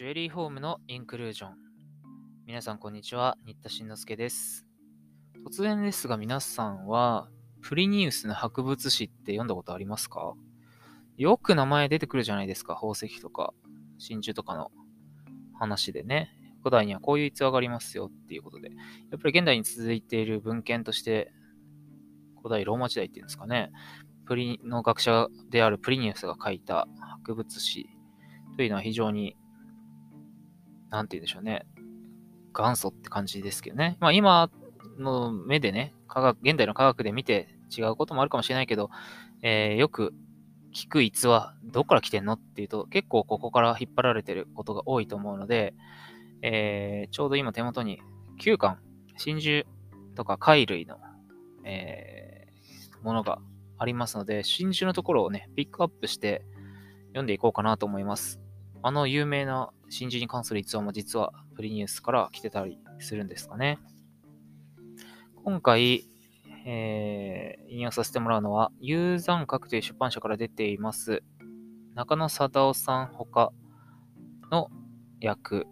ジュエリーホームのインクルージョン。皆さん、こんにちは。新田慎之介です。突然ですが、皆さんは、プリニウスの博物誌って読んだことありますか？よく名前出てくるじゃないですか。宝石とか、真珠とかの話でね。古代にはこういう逸話がありますよっていうことで。やっぱり現代に続いている文献として、古代ローマ時代っていうんですかね。プリの学者であるプリニウスが書いた博物誌というのは非常になんて言うんでしょうね、元祖って感じですけどね。まあ今の目でね、科学、現代の科学で見て違うこともあるかもしれないけど、えー、よく聞く逸話、どっから来てんのっていうと、結構ここから引っ張られてることが多いと思うので、えー、ちょうど今手元に9巻、真珠とか貝類の、えー、ものがありますので、真珠のところをね、ピックアップして読んでいこうかなと思います。あの有名な真珠に関する逸話も実はプリニウスから来てたりするんですかね。今回、えー、引用させてもらうのは、雄山閣という出版社から出ています、中野貞夫さんほかの役、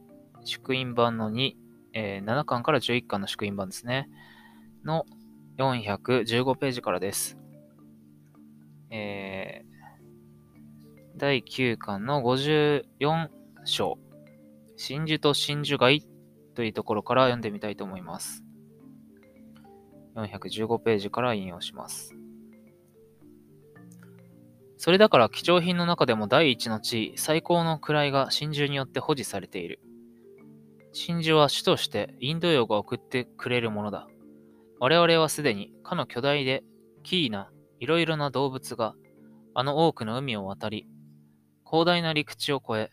祝印版の2、えー、7巻から11巻の祝印版ですね。の415ページからです。えー、第9巻の54章。真珠と真珠貝というところから読んでみたいと思います。415ページから引用します。それだから貴重品の中でも第一の地位、最高の位が真珠によって保持されている。真珠は主としてインド洋が送ってくれるものだ。我々はすでにかの巨大でキーないろいろな動物があの多くの海を渡り、広大な陸地を越え、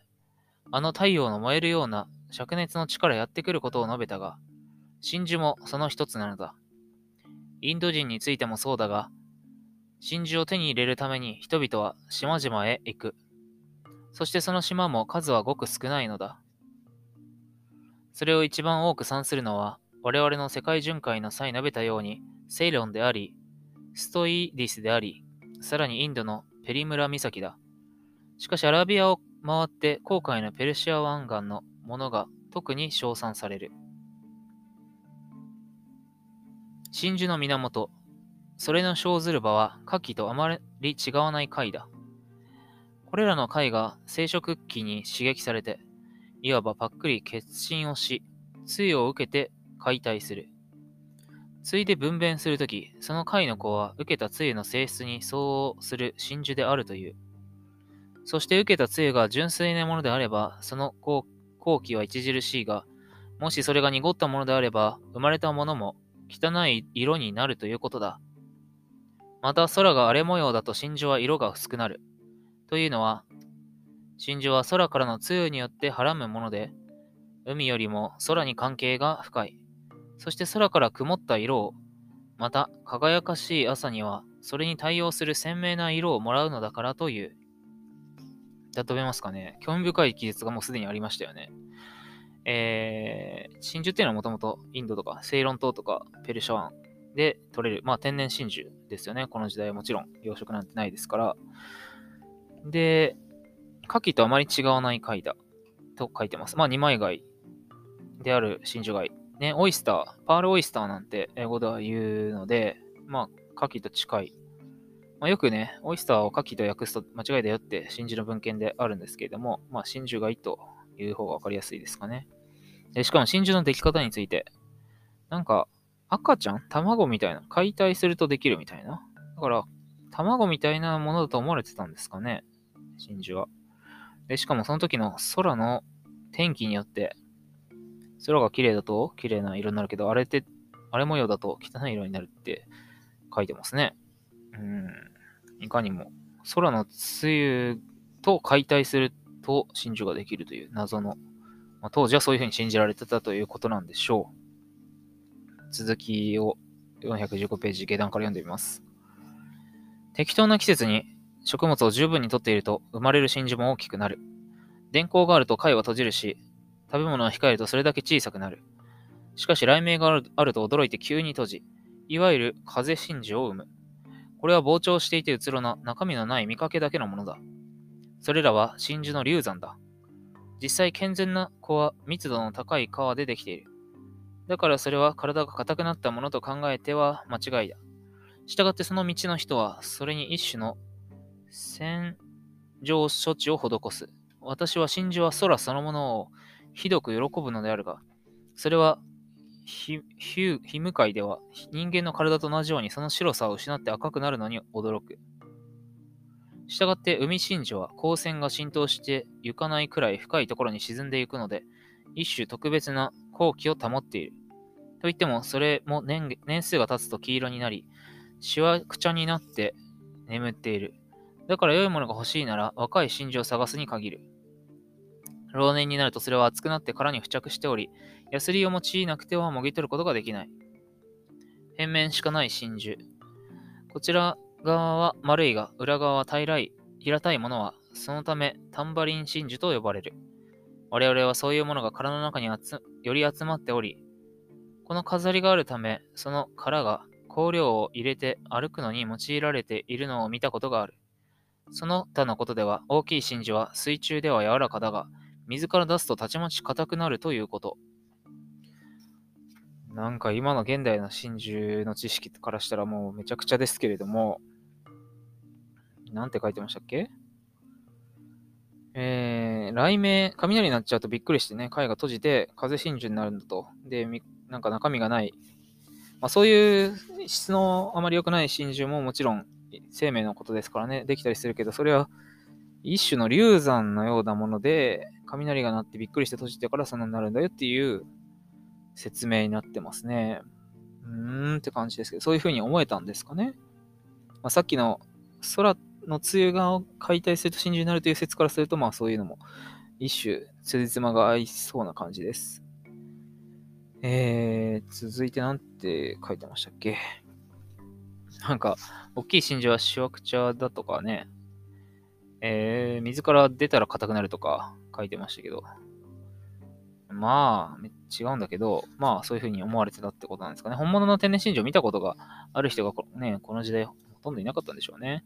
あの太陽の燃えるような灼熱の地からやってくることを述べたが、真珠もその一つなのだ。インド人についてもそうだが、真珠を手に入れるために人々は島々へ行く。そしてその島も数はごく少ないのだ。それを一番多く産するのは、我々の世界巡回の際述べたように、セイロンであり、ストイディスであり、さらにインドのペリムラ岬だ。しかしアラビアを回って航海のペルシア湾岸のものが特に称賛される。真珠の源、それの生ずる場は夏季とあまり違わない貝だ。これらの貝が生殖期に刺激されて、いわばパックリ血心をし、露を受けて解体する。ついで分娩するとき、その貝の子は受けた露の性質に相応する真珠であるという。そして受けた杖が純粋なものであれば、その後期は著しいが、もしそれが濁ったものであれば、生まれたものも汚い色になるということだ。また空が荒れ模様だと真珠は色が薄くなる。というのは、真珠は空からの露によってはらむもので、海よりも空に関係が深い。そして空から曇った色を、また輝かしい朝にはそれに対応する鮮明な色をもらうのだからという。例えますかね。興味深い記述がもうすでにありましたよね。えー、真珠っていうのはもともとインドとかセイロン島とかペルシャ湾で取れる、まあ天然真珠ですよね。この時代はもちろん養殖なんてないですから。で、牡蠣とあまり違わない貝だと書いてます。まあ二枚貝である真珠貝。ね、オイスター、パールオイスターなんて英語では言うので、まあ牡蠣と近いまあ、よくね、オイスターを牡蠣と訳すと間違いだよって真珠の文献であるんですけれども、まあ、真珠がいいという方がわかりやすいですかね。でしかも真珠の出来方について、なんか赤ちゃん？卵みたいな？解体するとできるみたいな？だから、卵みたいなものだと思われてたんですかね。真珠は。で、しかもその時の空の天気によって、空が綺麗だと？綺麗な色になるけど、荒れて、荒れ模様だと？汚い色になるって書いてますね。うん。いかにも、空の梅雨と解体すると真珠ができるという謎の、まあ、当時はそういうふうに信じられてたということなんでしょう。続きを415ページ下段から読んでみます。適当な季節に食物を十分にとっていると生まれる真珠も大きくなる。電光があると貝は閉じるし、食べ物を控えるとそれだけ小さくなる。しかし雷鳴があると驚いて急に閉じ、いわゆる風真珠を生む。これは膨張していてうつろな中身のない見かけだけのものだ。それらは真珠の流産だ。実際健全な子は密度の高い皮でできている。だからそれは体が硬くなったものと考えては間違いだ。したがってその道の人は、それに一種の洗浄処置を施す。私は真珠は空そのものをひどく喜ぶのであるが、それは皮向かいでは人間の体と同じようにその白さを失って赤くなるのに驚く。したがって海真珠は光線が浸透して行かないくらい深いところに沈んでいくので、一種特別な光気を保っている。といっても、それも年年数が経つと黄色になり、しわくちゃになって眠っている。だから良いものが欲しいなら若い真珠を探すに限る。老年になるとそれは熱くなって殻に付着しており、ヤスリを用いなくてはもぎ取ることができない。片面しかない真珠。こちら側は丸いが、裏側は平らい、平たいものは、そのためタンバリン真珠と呼ばれる。我々はそういうものが殻の中により集まっており、この飾りがあるため、その殻が香料を入れて歩くのに用いられているのを見たことがある。その他のことでは、大きい真珠は水中では柔らかだが、水から出すとたちまち硬くなるということ。なんか今の現代の真珠の知識からしたらもうめちゃくちゃですけれども、なんて書いてましたっけ？えー、雷鳴、雷になっちゃうとびっくりしてね、貝が閉じて風真珠になるんだと。で、なんか中身がない。まあ、そういう質のあまり良くない真珠ももちろん生命のことですからね、できたりするけど、それは一種の流産のようなもので、雷が鳴ってびっくりして閉じてからそんなになるんだよっていう説明になってますね。うーんって感じですけど、そういう風に思えたんですかね。まあ、さっきの空の梅雨が解体すると真珠になるという説からすると、まあそういうのも一種、辻褄が合いそうな感じです。えー、続いてなんて書いてましたっけなんか、大きい真珠はしわくちゃだとかね、えー、水から出たら硬くなるとか書いてましたけど、まあ、違うんだけど、まあ、そういう風に思われてたってことなんですかね。本物の天然真珠を見たことがある人がね、この時代ほとんどいなかったんでしょうね。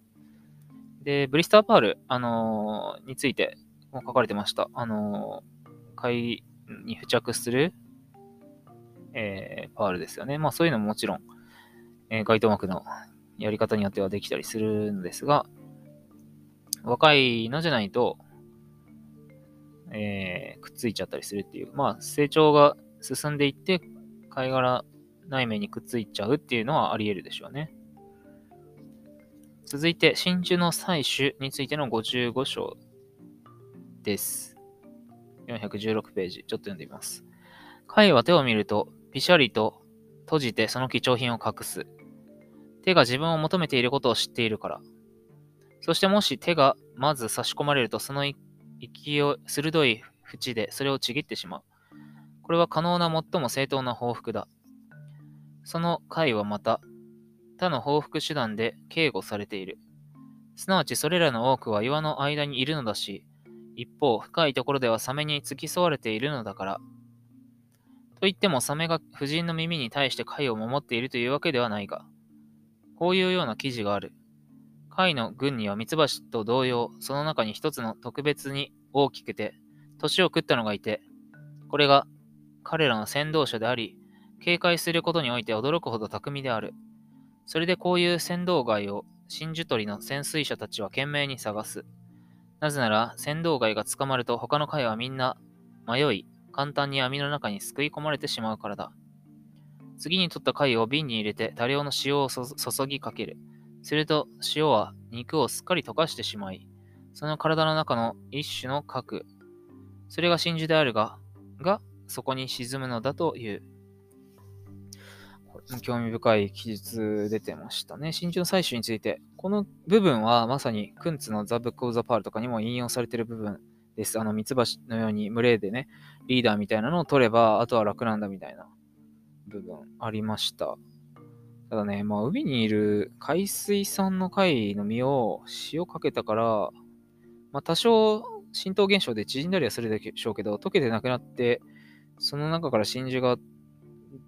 で、ブリスターパール、あのー、についても書かれてました。あのー、貝に付着する、えー、パールですよね。まあ、そういうのももちろん、えー、該当膜のやり方によってはできたりするんですが、若いのじゃないと、えー、くっついちゃったりするっていう、まあ、成長が進んでいって、貝殻内面にくっついちゃうっていうのはあり得るでしょうね。続いて、真珠の採取についての55章です。416ページ、ちょっと読んでみます。貝は手を見ると、ぴしゃりと閉じてその貴重品を隠す。手が自分を求めていることを知っているから。そしてもし手がまず差し込まれると、その勢い、鋭い縁でそれをちぎってしまう。これは可能な最も正当な報復だ。その貝はまた、他の報復手段で警護されている。すなわちそれらの多くは岩の間にいるのだし、一方、深いところではサメに付き添われているのだから。と言ってもサメが夫人の耳に対して貝を守っているというわけではないが、こういうような記事がある。貝の群にはミツバチと同様、その中に一つの特別に大きくて、年を食ったのがいて、これが彼らの先導者であり、警戒することにおいて驚くほど巧みである。それでこういう先導貝を真珠取りの潜水者たちは懸命に探す。なぜなら、先導貝が捕まると他の貝はみんな迷い、簡単に網の中にすくい込まれてしまうからだ。次に取った貝を瓶に入れて多量の塩を注ぎかける。すると塩は肉をすっかり溶かしてしまい、その体の中の一種の核、それが真珠であるが、がそこに沈むのだという。興味深い記述出てましたね。真珠の採取について。この部分はまさにクンツのザ・ブック・オブ・ザ・パールとかにも引用されてる部分です。あの、ミツバチのように群れでね、リーダーみたいなのを取れば、あとは楽なんだみたいな部分ありました。ただね、まあ、海にいる海水産の貝の身を塩かけたから、まあ、多少浸透現象で縮んだりはするでしょうけど、溶けてなくなって、その中から真珠が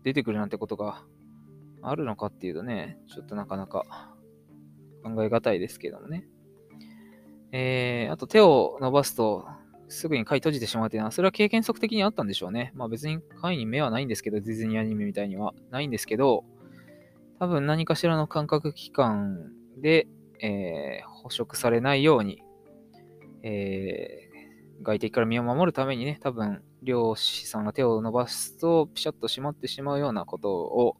出てくるなんてことがあるのかっていうとね、ちょっとなかなか考えがたいですけどもね。えー、あと手を伸ばすとすぐに回閉じてしまうというのは、それは経験則的にあったんでしょうね。まあ別に回に目はないんですけど、ディズニーアニメみたいにはないんですけど、多分何かしらの感覚器官で、えー、捕食されないように、えー、外敵から身を守るためにね、多分漁師さんが手を伸ばすとピシャッと閉まってしまうようなことを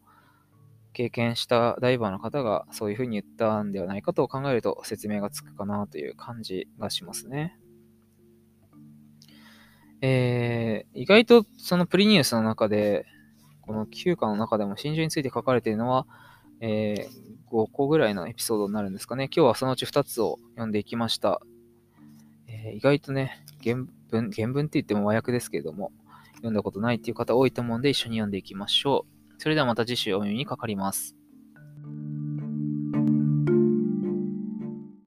経験したダイバーの方がそういうふうに言ったんではないかと考えると説明がつくかなという感じがしますね。えー、意外とそのプリニュースの中で、この9巻の中でも真珠について書かれているのは、えー、5個ぐらいのエピソードになるんですかね。今日はそのうち2つを読んでいきました。えー、意外とね、原文、原文って言っても和訳ですけれども、読んだことないっていう方多いと思うんで一緒に読んでいきましょう。それではまた次週お耳にかかります。